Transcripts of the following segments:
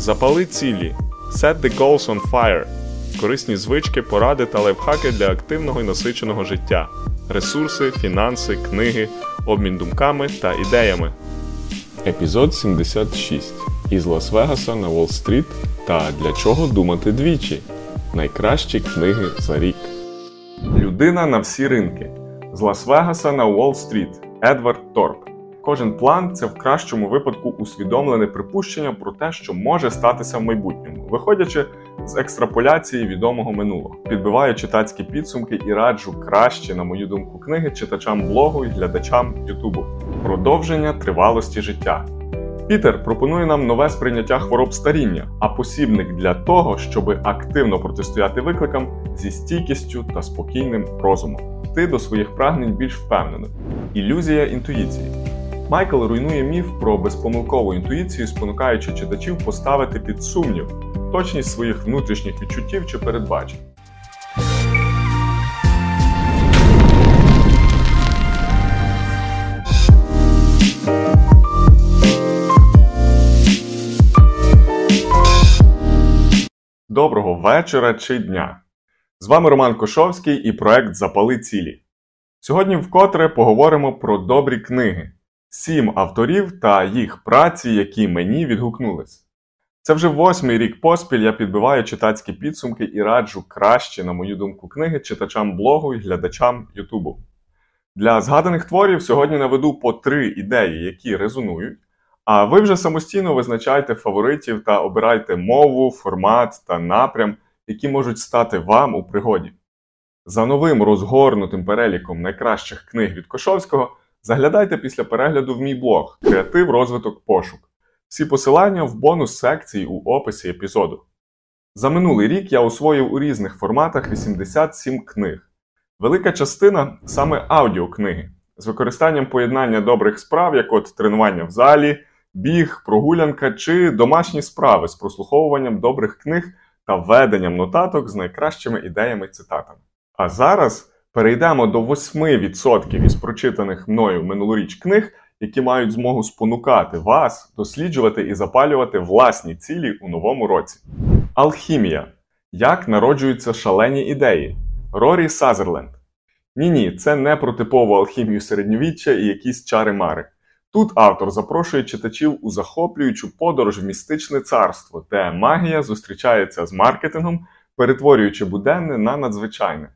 Запали цілі. Set the goals on fire. Корисні звички, поради та лайфхаки для активного і насиченого життя. Ресурси, фінанси, книги, обмін думками та ідеями. Епізод 76. Із Лас-Вегаса на Уолл-стріт та Для чого думати двічі. Найкращі книги за рік. Людина на всі ринки. З Лас-Вегаса на Уолл-стріт. Едвард Торп. Кожен план це в кращому випадку усвідомлене припущення про те, що може статися в майбутньому, виходячи з екстраполяції відомого минулого. Підбиваю читацькі підсумки і раджу краще, на мою думку, книги читачам блогу і глядачам Ютубу. Продовження тривалості життя. Пітер пропонує нам нове сприйняття хвороб старіння, а посібник для того, щоб активно протистояти викликам зі стійкістю та спокійним розумом, йти до своїх прагнень більш впевнено. Ілюзія інтуїції. Майкл руйнує міф про безпомилкову інтуїцію, спонукаючи читачів поставити під сумнів точність своїх внутрішніх відчуттів чи передбачень. Доброго вечора чи дня! З вами Роман Кошовський і проект Запали цілі. Сьогодні вкотре поговоримо про добрі книги, сім авторів та їх праці, які мені відгукнулись. Це вже восьмий рік поспіль я підбиваю читацькі підсумки і раджу краще, на мою думку, книги читачам блогу і глядачам Ютубу. Для згаданих творів сьогодні наведу по три ідеї, які резонують. А ви вже самостійно визначайте фаворитів та обирайте мову, формат та напрям, які можуть стати вам у пригоді. За новим розгорнутим переліком найкращих книг від Кошовського заглядайте після перегляду в мій блог Креатив, розвиток, пошук. Всі посилання в бонус секції у описі епізоду. За минулий рік я освоїв у різних форматах 87 книг. Велика частина саме аудіокниги з використанням поєднання добрих справ, як от тренування в залі, біг, прогулянка чи домашні справи з прослуховуванням добрих книг та веденням нотаток з найкращими ідеями цитатами. А зараз перейдемо до 8% із прочитаних мною минулоріч книг, які мають змогу спонукати вас досліджувати і запалювати власні цілі у новому році. Алхімія. Як народжуються шалені ідеї. Рорі Сазерленд. Ні, ні, це не про типову алхімію середньовіччя і якісь чари-мари. Тут автор запрошує читачів у захоплюючу подорож в містичне царство, де магія зустрічається з маркетингом, перетворюючи буденне на надзвичайне.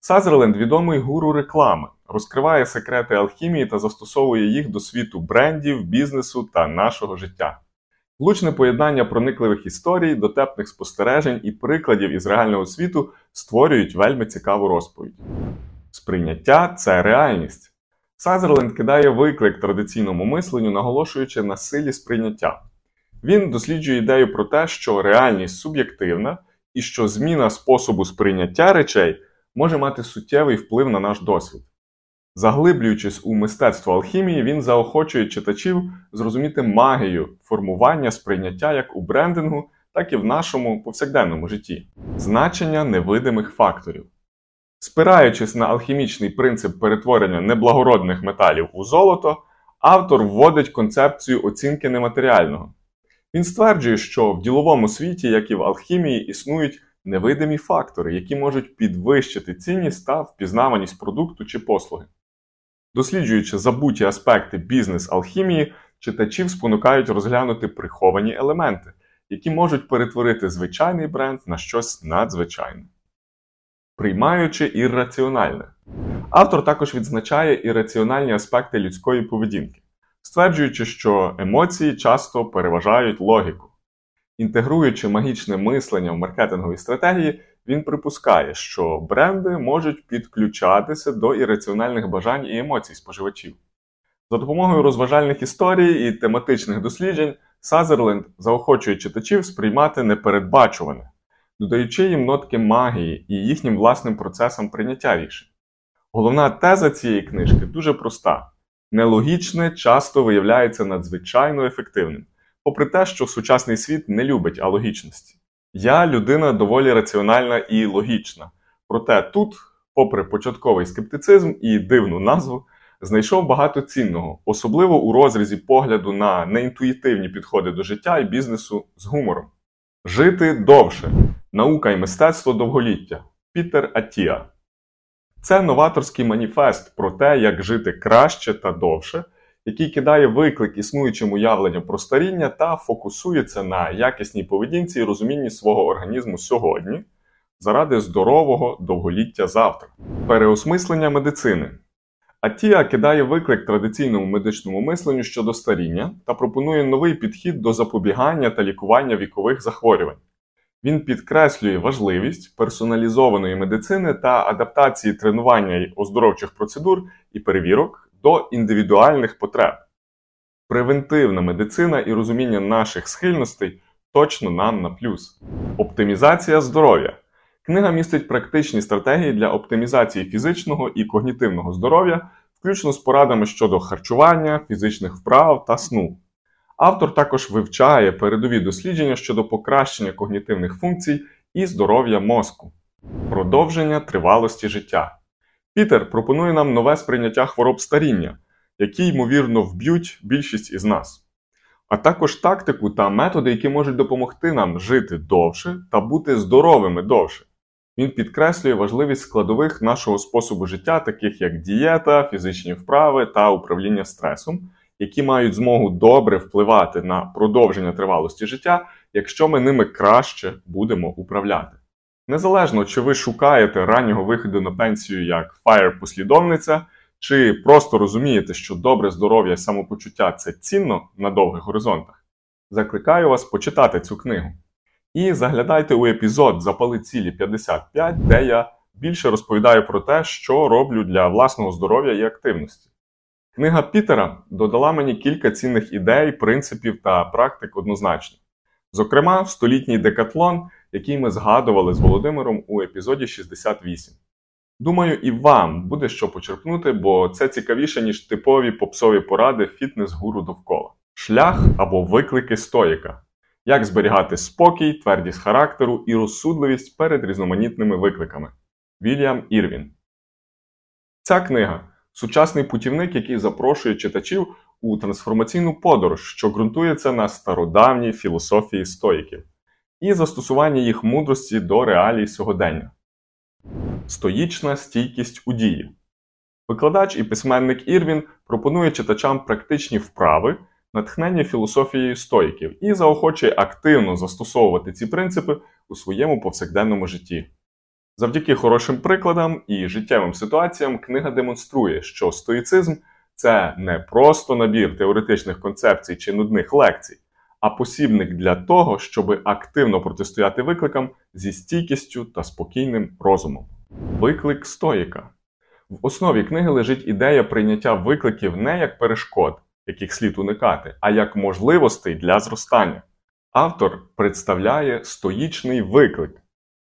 Сазерленд відомий гуру реклами, розкриває секрети алхімії та застосовує їх до світу брендів, бізнесу та нашого життя. Влучне поєднання проникливих історій, дотепних спостережень і прикладів із реального світу створюють вельми цікаву розповідь. Сприйняття це реальність. Сазерленд кидає виклик традиційному мисленню, наголошуючи на силі сприйняття. Він досліджує ідею про те, що реальність суб'єктивна і що зміна способу сприйняття речей може мати суттєвий вплив на наш досвід. Заглиблюючись у мистецтво алхімії, він заохочує читачів зрозуміти магію формування сприйняття як у брендингу, так і в нашому повсякденному житті, значення невидимих факторів. Спираючись на алхімічний принцип перетворення неблагородних металів у золото, автор вводить концепцію оцінки нематеріального. Він стверджує, що в діловому світі, як і в алхімії, існують невидимі фактори, які можуть підвищити цінність та впізнаваність продукту чи послуги. Досліджуючи забуті аспекти бізнес-алхімії, читачів спонукають розглянути приховані елементи, які можуть перетворити звичайний бренд на щось надзвичайне. Приймаючи ірраціональне. Автор також відзначає ірраціональні аспекти людської поведінки, стверджуючи, що емоції часто переважають логіку. Інтегруючи магічне мислення в маркетингові стратегії, він припускає, що бренди можуть підключатися до ірраціональних бажань і емоцій споживачів. За допомогою розважальних історій і тематичних досліджень Сазерленд заохочує читачів сприймати непередбачуване, додаючи їм нотки магії і їхнім власним процесам прийняття рішень. Головна теза цієї книжки дуже проста: нелогічне часто виявляється надзвичайно ефективним попри те, що сучасний світ не любить алогічності. Я людина доволі раціональна і логічна. Проте тут, попри початковий скептицизм і дивну назву, знайшов багато цінного, особливо у розрізі погляду на неінтуїтивні підходи до життя і бізнесу з гумором. Жити довше. Наука і мистецтво довголіття. Пітер Атія. Це новаторський маніфест про те, як жити краще та довше, який кидає виклик існуючим уявленням про старіння та фокусується на якісній поведінці і розумінні свого організму сьогодні заради здорового довголіття завтра. Переосмислення медицини. Атія кидає виклик традиційному медичному мисленню щодо старіння та пропонує новий підхід до запобігання та лікування вікових захворювань. Він підкреслює важливість персоналізованої медицини та адаптації тренування й оздоровчих процедур і перевірок до індивідуальних потреб. Превентивна медицина і розуміння наших схильностей точно нам на плюс. Оптимізація здоров'я. Книга містить практичні стратегії для оптимізації фізичного і когнітивного здоров'я, включно з порадами щодо харчування, фізичних вправ та сну. Автор також вивчає передові дослідження щодо покращення когнітивних функцій і здоров'я мозку, продовження тривалості життя. Пітер пропонує нам нове сприйняття хвороб старіння, які, ймовірно, вб'ють більшість із нас, а також тактику та методи, які можуть допомогти нам жити довше та бути здоровими довше. Він підкреслює важливість складових нашого способу життя, таких як дієта, фізичні вправи та управління стресом, які мають змогу добре впливати на продовження тривалості життя, якщо ми ними краще будемо управляти. Незалежно, чи ви шукаєте раннього виходу на пенсію як фаєр-послідовниця, чи просто розумієте, що добре здоров'я і самопочуття це цінно на довгих горизонтах, закликаю вас почитати цю книгу. І заглядайте у епізод Запали цілі 55, де я більше розповідаю про те, що роблю для власного здоров'я і активності. Книга Пітера додала мені кілька цінних ідей, принципів та практик однозначно. Зокрема, столітній декатлон, який ми згадували з Володимиром у епізоді 68. Думаю, і вам буде що почерпнути, бо це цікавіше, ніж типові попсові поради фітнес-гуру довкола. Шлях або виклики стоїка. Як зберігати спокій, твердість характеру і розсудливість перед різноманітними викликами. Вільям Ірвін. Ця книга сучасний путівник, який запрошує читачів у трансформаційну подорож, що ґрунтується на стародавній філософії стоїків, і застосування їх мудрості до реалій сьогодення. Стоїчна стійкість у дії. Викладач і письменник Ірвін пропонує читачам практичні вправи натхнення філософією стоїків і заохочує активно застосовувати ці принципи у своєму повсякденному житті. Завдяки хорошим прикладам і життєвим ситуаціям книга демонструє, що стоїцизм це не просто набір теоретичних концепцій чи нудних лекцій, а посібник для того, щоб активно протистояти викликам зі стійкістю та спокійним розумом. Виклик стоїка. В основі книги лежить ідея прийняття викликів не як перешкод, яких слід уникати, а як можливостей для зростання. Автор представляє стоїчний виклик,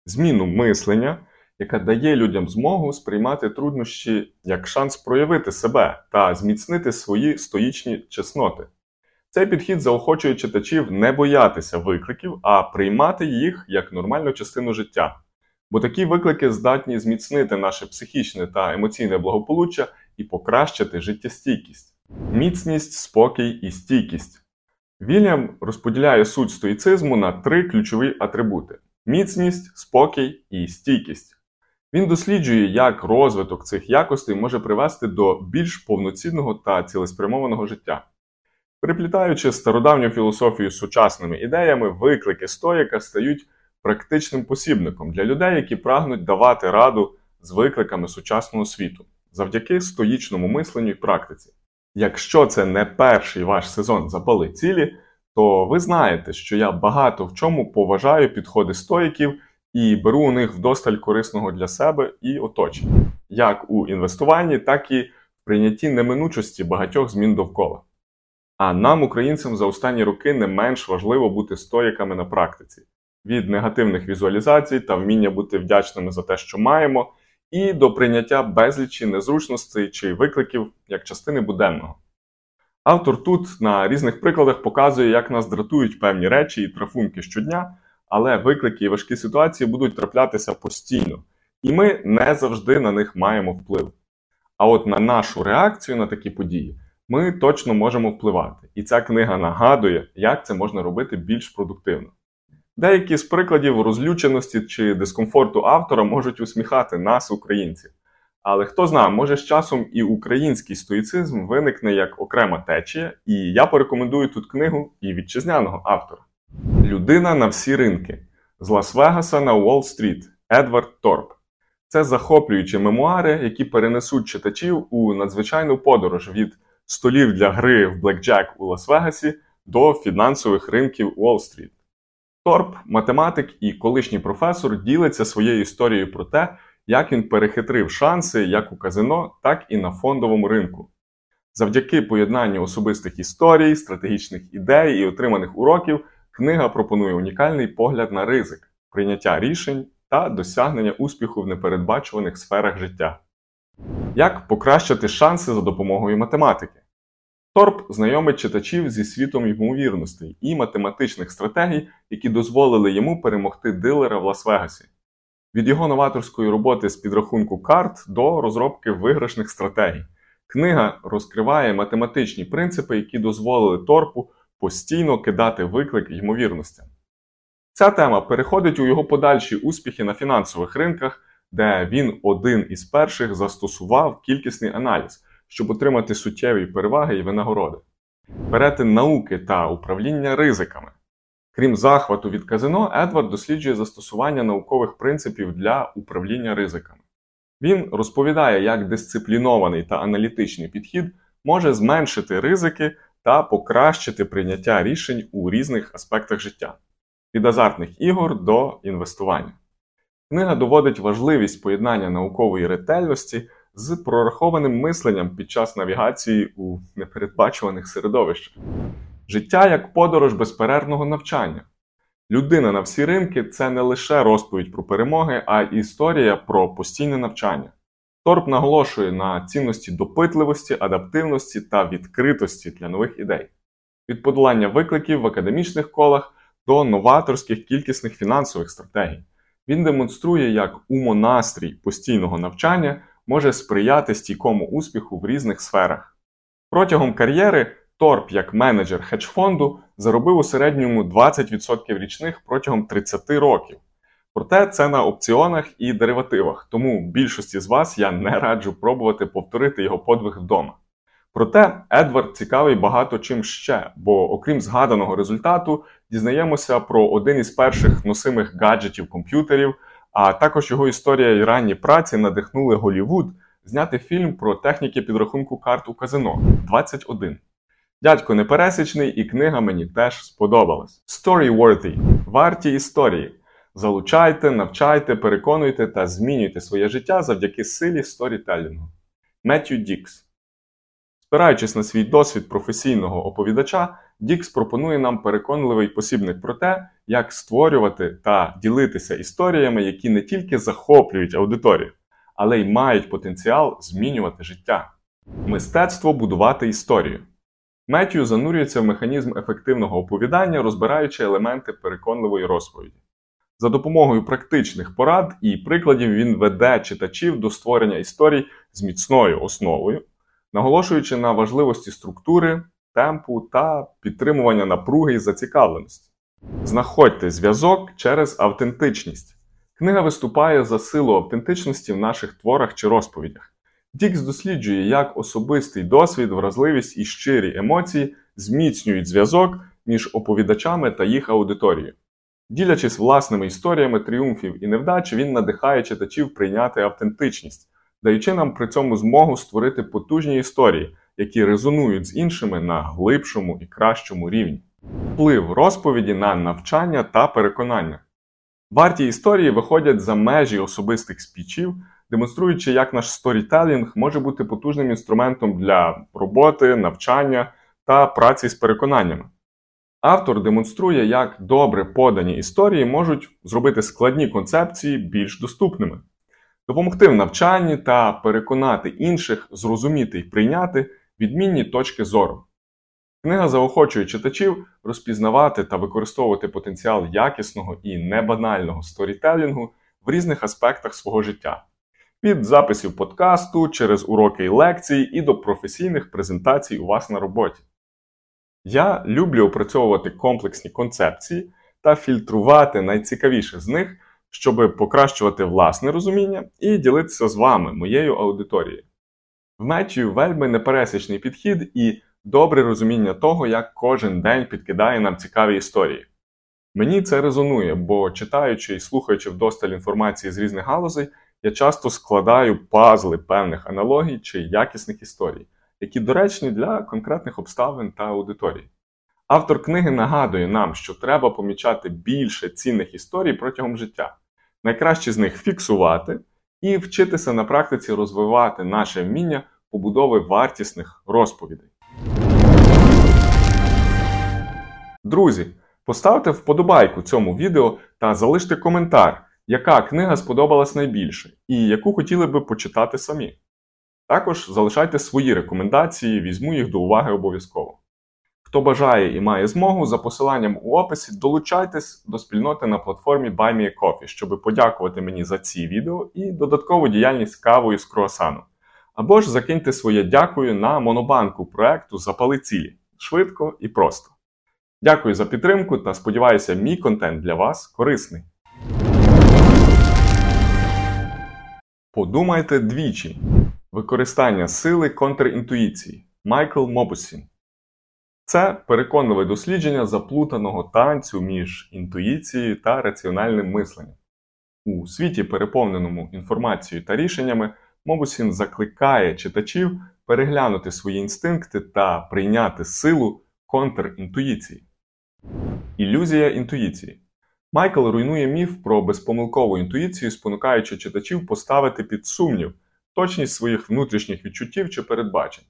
зміну мислення, яка дає людям змогу сприймати труднощі як шанс проявити себе та зміцнити свої стоїчні чесноти. Цей підхід заохочує читачів не боятися викликів, а приймати їх як нормальну частину життя. Бо такі виклики здатні зміцнити наше психічне та емоційне благополуччя і покращити життєстійкість. Міцність, спокій і стійкість. Вільям розподіляє суть стоїцизму на три ключові атрибути: міцність, спокій і стійкість. Він досліджує, як розвиток цих якостей може привести до більш повноцінного та цілеспрямованого життя. Переплітаючи стародавню філософію з сучасними ідеями, виклики стоїка стають практичним посібником для людей, які прагнуть давати раду з викликами сучасного світу завдяки стоїчному мисленню і практиці. Якщо це не перший ваш сезон запали цілі, то ви знаєте, що я багато в чому поважаю підходи стоїків і беру у них вдосталь корисного для себе і оточення, як у інвестуванні, так і в прийнятті неминучості багатьох змін довкола. А нам, українцям, за останні роки не менш важливо бути стоїками на практиці від негативних візуалізацій та вміння бути вдячними за те, що маємо і до прийняття безлічі незручностей чи викликів як частини буденного. Автор тут на різних прикладах показує, як нас дратують певні речі і трафунки щодня, але виклики і важкі ситуації будуть траплятися постійно, і ми не завжди на них маємо вплив. А от на нашу реакцію на такі події ми точно можемо впливати. І ця книга нагадує, як це можна робити більш продуктивно. Деякі з прикладів розлюченості чи дискомфорту автора можуть усміхати нас, українців. Але хто знає, може з часом і український стоїцизм виникне як окрема течія, і я порекомендую тут книгу і вітчизняного автора. Людина на всі ринки з Лас-Вегаса на Уолл-стріт Едвард Торп. Це захоплюючі мемуари, які перенесуть читачів у надзвичайну подорож від столів для гри в Блекджек у Лас-Вегасі до фінансових ринків Уолл-стріт. Торп, математик і колишній професор, ділиться своєю історією про те, як він перехитрив шанси як у казино, так і на фондовому ринку. Завдяки поєднанню особистих історій, стратегічних ідей і отриманих уроків, книга пропонує унікальний погляд на ризик, прийняття рішень та досягнення успіху в непередбачуваних сферах життя. Як покращити шанси за допомогою математики? Торп знайомить читачів зі світом ймовірностей і математичних стратегій, які дозволили йому перемогти дилера в Лас-Вегасі. Від його новаторської роботи з підрахунку карт до розробки виграшних стратегій. Книга розкриває математичні принципи, які дозволили торпу постійно кидати виклик ймовірностям. Ця тема переходить у його подальші успіхи на фінансових ринках, де він один із перших застосував кількісний аналіз, щоб отримати суттєві переваги і винагороди, перетин науки та управління ризиками. Крім захвату від казино, Едвард досліджує застосування наукових принципів для управління ризиками. Він розповідає, як дисциплінований та аналітичний підхід може зменшити ризики та покращити прийняття рішень у різних аспектах життя від азартних ігор до інвестування. Книга доводить важливість поєднання наукової ретельності з прорахованим мисленням під час навігації у непередбачуваних середовищах. Життя як подорож безперервного навчання. Людина на всі ринки це не лише розповідь про перемоги, а й історія про постійне навчання. Торп наголошує на цінності допитливості, адаптивності та відкритості для нових ідей, від подолання викликів в академічних колах до новаторських кількісних фінансових стратегій. Він демонструє, як умонастрій постійного навчання може сприяти стійкому успіху в різних сферах. Протягом кар'єри Торп, як менеджер хедж-фонду, заробив у середньому 20% річних протягом 30 років. Проте це на опціонах і деривативах, тому більшості з вас я не раджу пробувати повторити його подвиг вдома. Проте Едвард цікавий багато чим ще, бо, окрім згаданого результату, дізнаємося про один із перших носимих гаджетів комп'ютерів, а також його історія і ранні праці надихнули Голівуд зняти фільм про техніки підрахунку карт у казино 21. Дядько непересічний, і книга мені теж сподобалась. Storyworthy. Варті історії. Залучайте, навчайте, переконуйте та змінюйте своє життя завдяки силі сторітелінгу. Меттью Дікс. Спираючись на свій досвід професійного оповідача, Дікс пропонує нам переконливий посібник про те, як створювати та ділитися історіями, які не тільки захоплюють аудиторію, але й мають потенціал змінювати життя. Мистецтво будувати історію. Меттью занурюється в механізм ефективного оповідання, розбираючи елементи переконливої розповіді. За допомогою практичних порад і прикладів він веде читачів до створення історій з міцною основою, наголошуючи на важливості структури, темпу та підтримування напруги і зацікавленості. Знаходьте зв'язок через автентичність. Книга виступає за силу автентичності в наших творах чи розповідях. Дікс досліджує, як особистий досвід, вразливість і щирі емоції зміцнюють зв'язок між оповідачами та їх аудиторією. Ділячись власними історіями тріумфів і невдач, він надихає читачів прийняти автентичність, даючи нам при цьому змогу створити потужні історії, які резонують з іншими на глибшому і кращому рівні. Вплив розповіді на навчання та переконання. Варті історії виходять за межі особистих спічів, демонструючи, як наш сторітелінг може бути потужним інструментом для роботи, навчання та праці з переконаннями. Автор демонструє, як добре подані історії можуть зробити складні концепції більш доступними, допомогти в навчанні та переконати інших зрозуміти і прийняти відмінні точки зору. Книга заохочує читачів розпізнавати та використовувати потенціал якісного і небанального сторітелінгу в різних аспектах свого життя. від записів подкасту через уроки і лекції і до професійних презентацій у вас на роботі. Я люблю опрацьовувати комплексні концепції та фільтрувати найцікавіше з них, щоб покращувати власне розуміння і ділитися з вами, моєю аудиторією. В мечі вельми непересічний підхід і добре розуміння того, як кожен день підкидає нам цікаві історії. Мені це резонує, бо читаючи і слухаючи вдосталь інформації з різних галузей, я часто складаю пазли певних аналогій чи якісних історій, які доречні для конкретних обставин та аудиторій. Автор книги нагадує нам, що треба помічати більше цінних історій протягом життя. Найкраще з них фіксувати і вчитися на практиці розвивати наше вміння побудови вартісних розповідей. Друзі, поставте вподобайку цьому відео та залиште коментар, яка книга сподобалась найбільше і яку хотіли би почитати самі. Також залишайте свої рекомендації, візьму їх до уваги обов'язково. Хто бажає і має змогу, за посиланням у описі долучайтесь до спільноти на платформі BuyMeACoffee, щоб подякувати мені за ці відео і додаткову діяльність кавою з круасану. Або ж закиньте своє дякую на монобанку проекту Запали цілі швидко і просто. Дякую за підтримку та сподіваюся, мій контент для вас корисний. Подумайте двічі. Використання сили контрінтуїції Майкл Мобусін. Це переконливе дослідження заплутаного танцю між інтуїцією та раціональним мисленням. У світі, переповненому інформацією та рішеннями, Мобусін закликає читачів переглянути свої інстинкти та прийняти силу контрінтуїції. Ілюзія інтуїції. Майкл руйнує міф про безпомилкову інтуїцію, спонукаючи читачів поставити під сумнів точність своїх внутрішніх відчуттів чи передбачень.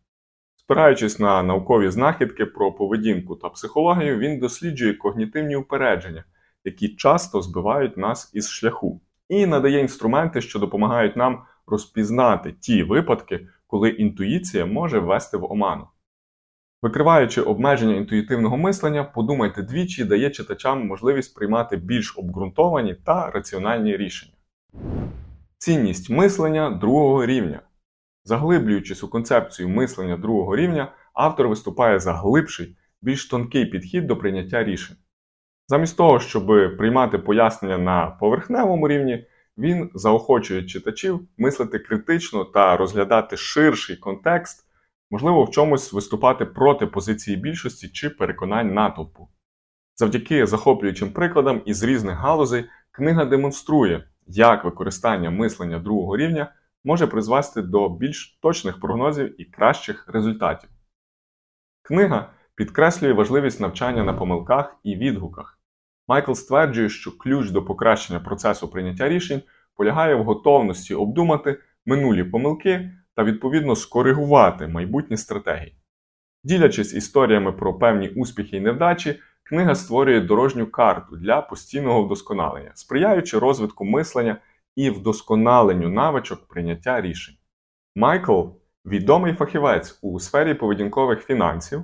Спираючись на наукові знахідки про поведінку та психологію, він досліджує когнітивні упередження, які часто збивають нас із шляху, і надає інструменти, що допомагають нам розпізнати ті випадки, коли інтуїція може ввести в оману. Викриваючи обмеження інтуїтивного мислення, подумайте двічі дає читачам можливість приймати більш обґрунтовані та раціональні рішення. Цінність мислення другого рівня. Заглиблюючись у концепцію мислення другого рівня, автор виступає за глибший, більш тонкий підхід до прийняття рішень. Замість того, щоб приймати пояснення на поверхневому рівні, він заохочує читачів мислити критично та розглядати ширший контекст, можливо, в чомусь виступати проти позиції більшості чи переконань натовпу. Завдяки захоплюючим прикладам із різних галузей книга демонструє, як використання мислення другого рівня може призвести до більш точних прогнозів і кращих результатів. Книга підкреслює важливість навчання на помилках і відгуках. Майкл стверджує, що ключ до покращення процесу прийняття рішень полягає в готовності обдумати минулі помилки та відповідно скоригувати майбутні стратегії. Ділячись історіями про певні успіхи і невдачі, книга створює дорожню карту для постійного вдосконалення, сприяючи розвитку мислення і вдосконаленню навичок прийняття рішень. Майкл відомий фахівець у сфері поведінкових фінансів,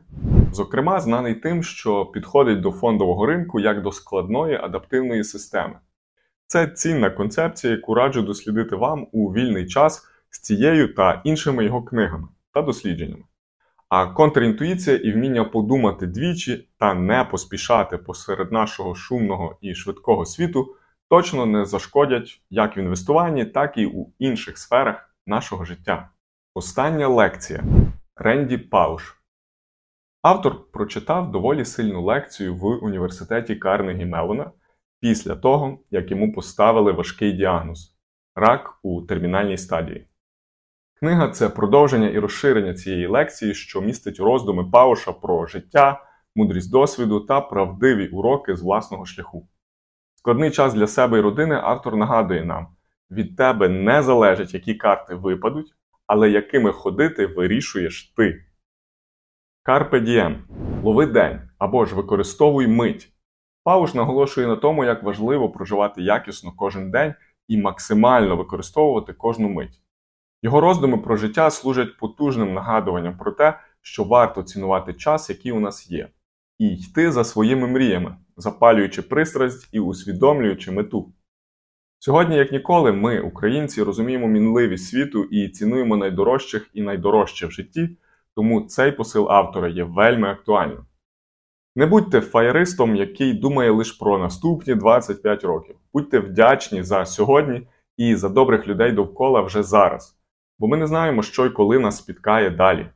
зокрема, знаний тим, що підходить до фондового ринку як до складної адаптивної системи. Це цінна концепція, яку раджу дослідити вам у вільний час з цією та іншими його книгами та дослідженнями. А контрінтуїція і вміння подумати двічі та не поспішати посеред нашого шумного і швидкого світу точно не зашкодять як в інвестуванні, так і у інших сферах нашого життя. Остання лекція Ренді Пауш. Автор прочитав доволі сильну лекцію в університеті Карнегі Мелона після того, як йому поставили важкий діагноз рак у термінальній стадії. Книга це продовження і розширення цієї лекції, що містить роздуми Пауша про життя, мудрість досвіду та правдиві уроки з власного шляху. Складний час для себе і родини автор нагадує нам: від тебе не залежить, які карти випадуть, але якими ходити вирішуєш ти. Карпе дієм. Лови день або ж використовуй мить. Пауш наголошує на тому, як важливо проживати якісно кожен день і максимально використовувати кожну мить. Його роздуми про життя служать потужним нагадуванням про те, що варто цінувати час, який у нас є, і йти за своїми мріями, запалюючи пристрасть і усвідомлюючи мету. Сьогодні, як ніколи, ми, українці, розуміємо мінливість світу і цінуємо найдорожчих і найдорожче в житті, тому цей посил автора є вельми актуальним. Не будьте фаєристом, який думає лише про наступні 25 років. Будьте вдячні за сьогодні і за добрих людей довкола вже зараз, бо ми не знаємо, що й коли нас спіткає далі.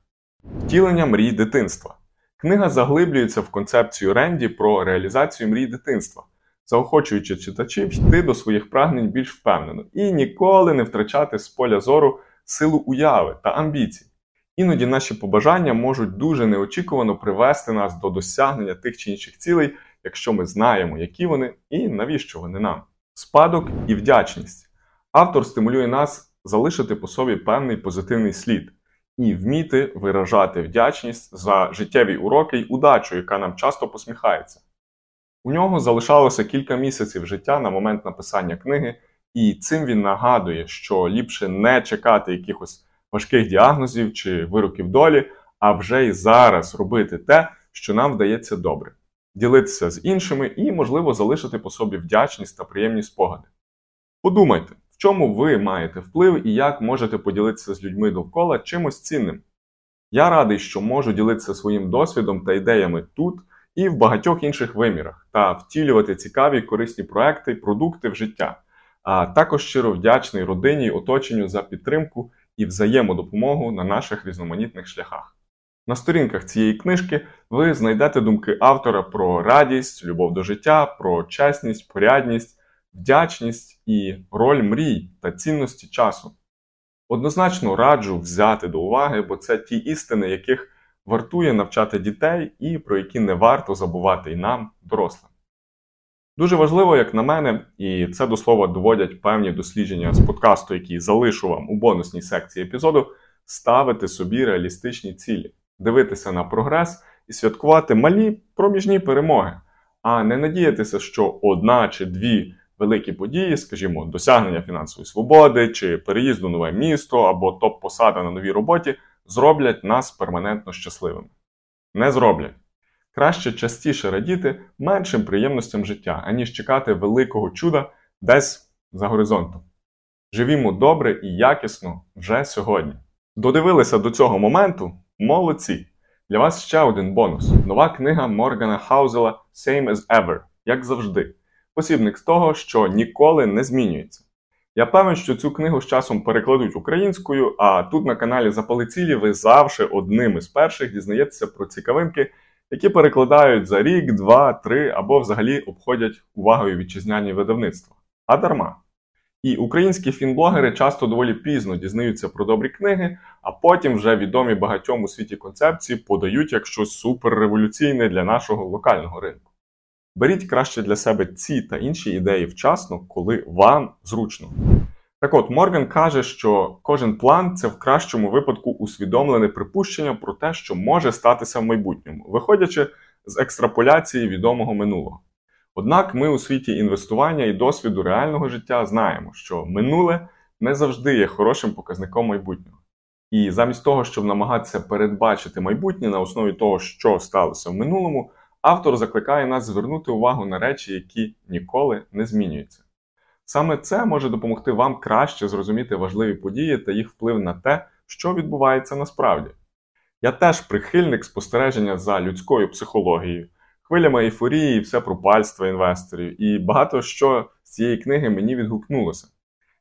Втілення мрій дитинства. Книга заглиблюється в концепцію Ренді про реалізацію мрій дитинства, заохочуючи читачів йти до своїх прагнень більш впевнено і ніколи не втрачати з поля зору силу уяви та амбіцій. Іноді наші побажання можуть дуже неочікувано привести нас до досягнення тих чи інших цілей, якщо ми знаємо, які вони і навіщо вони нам. Спадок і вдячність. Автор стимулює нас залишити по собі певний позитивний слід і вміти виражати вдячність за життєві уроки й удачу, яка нам часто посміхається. У нього залишалося кілька місяців життя на момент написання книги, і цим він нагадує, що ліпше не чекати якихось важких діагнозів чи вироків долі, а вже й зараз робити те, що нам вдається добре, ділитися з іншими і, можливо, залишити по собі вдячність та приємні спогади. Подумайте, чому ви маєте вплив і як можете поділитися з людьми довкола чимось цінним. Я радий, що можу ділитися своїм досвідом та ідеями тут і в багатьох інших вимірах та втілювати цікаві корисні проекти і продукти в життя, а також щиро вдячний родині й оточенню за підтримку і взаємодопомогу на наших різноманітних шляхах. На сторінках цієї книжки ви знайдете думки автора про радість, любов до життя, про чесність, порядність, вдячність і роль мрій та цінності часу. Однозначно раджу взяти до уваги, бо це ті істини, яких вартує навчати дітей і про які не варто забувати і нам, дорослим. Дуже важливо, як на мене, і це до слова доводять певні дослідження з подкасту, які залишу вам у бонусній секції епізоду, ставити собі реалістичні цілі, дивитися на прогрес і святкувати малі проміжні перемоги, а не надіятися, що одна чи дві великі події, скажімо, досягнення фінансової свободи, чи переїзд у нове місто або топ-посада на новій роботі, зроблять нас перманентно щасливими. Не зроблять. Краще частіше радіти меншим приємностям життя, аніж чекати великого чуда десь за горизонтом. Живімо добре і якісно вже сьогодні. Додивилися до цього моменту? Молодці! Для вас ще один бонус: нова книга Моргана Хаузела Same as Ever, як завжди. Посібник з того, що ніколи не змінюється. Я певен, що цю книгу з часом перекладуть українською, а тут на каналі Запали цілі ви завжди одним із перших дізнаєтеся про цікавинки які перекладають за рік, два, три або взагалі обходять увагою вітчизняні видавництва. А дарма. І українські фінблогери часто доволі пізно дізнаються про добрі книги, а потім вже відомі багатьом у світі концепції подають як щось суперреволюційне для нашого локального ринку. Беріть краще для себе ці та інші ідеї вчасно, коли вам зручно. Так от Морган каже, що кожен план це в кращому випадку усвідомлене припущення про те, що може статися в майбутньому, виходячи з екстраполяції відомого минулого. Однак ми у світі інвестування і досвіду реального життя знаємо, що минуле не завжди є хорошим показником майбутнього. І замість того, щоб намагатися передбачити майбутнє на основі того, що сталося в минулому, автор закликає нас звернути увагу на речі, які ніколи не змінюються. Саме це може допомогти вам краще зрозуміти важливі події та їх вплив на те, що відбувається насправді. Я теж прихильник спостереження за людською психологією, хвилями ейфорії і все пропальства інвесторів, і багато що з цієї книги мені відгукнулося.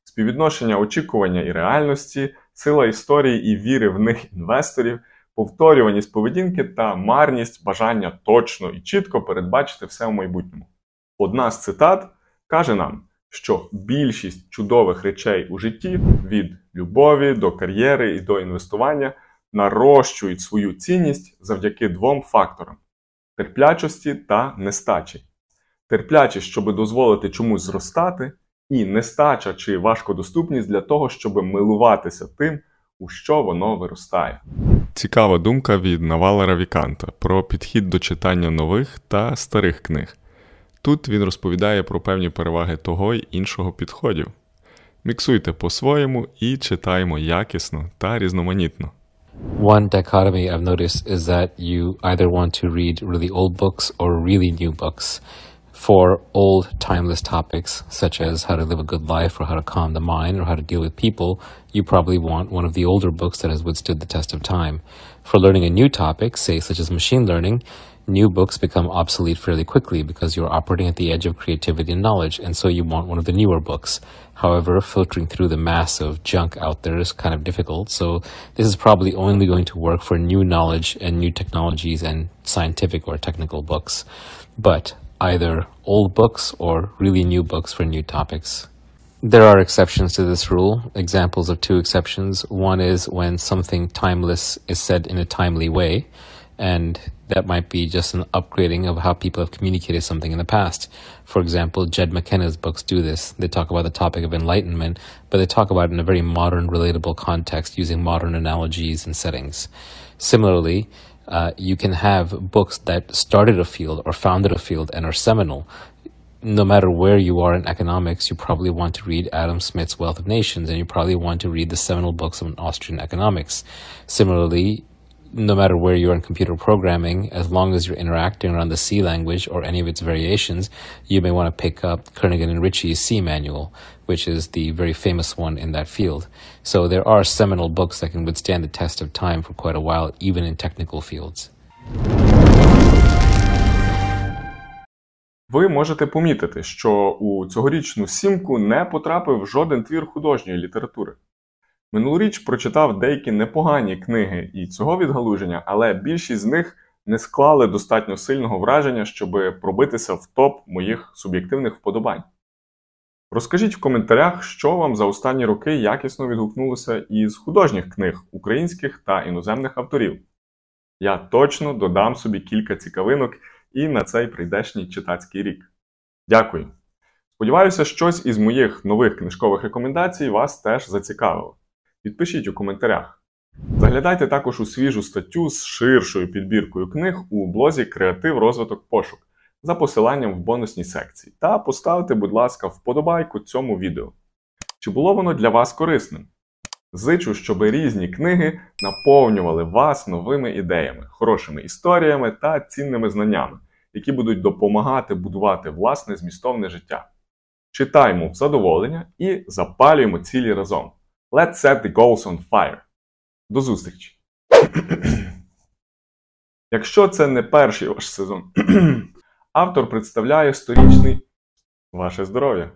Співвідношення очікування і реальності, сила історії і віри в них інвесторів, повторюваність поведінки та марність бажання точно і чітко передбачити все в майбутньому. Одна з цитат каже нам що більшість чудових речей у житті від любові до кар'єри і до інвестування нарощують свою цінність завдяки двом факторам терплячості та нестачі. Терплячість, щоб дозволити чомусь зростати, і нестача чи важкодоступність для того, щоб милуватися тим, у що воно виростає. Цікава думка від Навалера Віканта про підхід до читання нових та старих книг. Тут він розповідає про певні переваги того й іншого підходів. Міксуйте по-своєму і читаємо якісно та різноманітно. One dichotomy I've noticed is that you either want to read really old books or really new books. For old, timeless topics, such as how to live a good life or how to calm the mind or how to deal with people, you probably want one of the older books that has withstood the test of time. For learning a new topic, say such as machine learning, new books become obsolete fairly quickly because you're operating at the edge of creativity and knowledge, and so you want one of the newer books. However, filtering through the mass of junk out there is kind of difficult, so this is probably only going to work for new knowledge and new technologies and scientific or technical books. But either old books or really new books for new topics. There are exceptions to this rule. Examples of two exceptions. One is when something timeless is said in a timely way, and that might be just an upgrading of how people have communicated something in the past. For example, Jed McKenna's books do this. They talk about the topic of enlightenment, but they talk about it in a very modern, relatable context using modern analogies and settings. Similarly, uh, you can have books that started a field or founded a field and are seminal no matter where you are in economics, you probably want to read Adam Smith's Wealth of Nations, and you probably want to read the seminal books on Austrian economics. Similarly, no matter where you are in computer programming, as long as you're interacting around the C language or any of its variations, you may want to pick up Kernighan and Ritchie's C manual, which is the very famous one in that field. So there are seminal books that can withstand the test of time for quite a while, even in technical fields. Ви можете помітити, що у цьогорічну сімку не потрапив жоден твір художньої літератури. Минулоріч прочитав деякі непогані книги і цього відгалуження, але більшість з них не склали достатньо сильного враження, щоб пробитися в топ моїх суб'єктивних вподобань. Розкажіть в коментарях, що вам за останні роки якісно відгукнулося із художніх книг українських та іноземних авторів. Я точно додам собі кілька цікавинок і на цей прийдешній читацький рік. Дякую! Сподіваюся, щось із моїх нових книжкових рекомендацій вас теж зацікавило. Підпишіть у коментарях. Заглядайте також у свіжу статтю з ширшою підбіркою книг у блозі Креатив розвиток пошук за посиланням в бонусній секції. Та поставте, будь ласка, вподобайку цьому відео. Чи було воно для вас корисним? Зичу, щоб різні книги наповнювали вас новими ідеями, хорошими історіями та цінними знаннями, які будуть допомагати будувати власне змістовне життя. Читаймо в задоволення і запалюємо цілі разом. Let's set the goals on fire. До зустрічі! Якщо це не перший ваш сезон, автор представляє сторічний ваше здоров'я.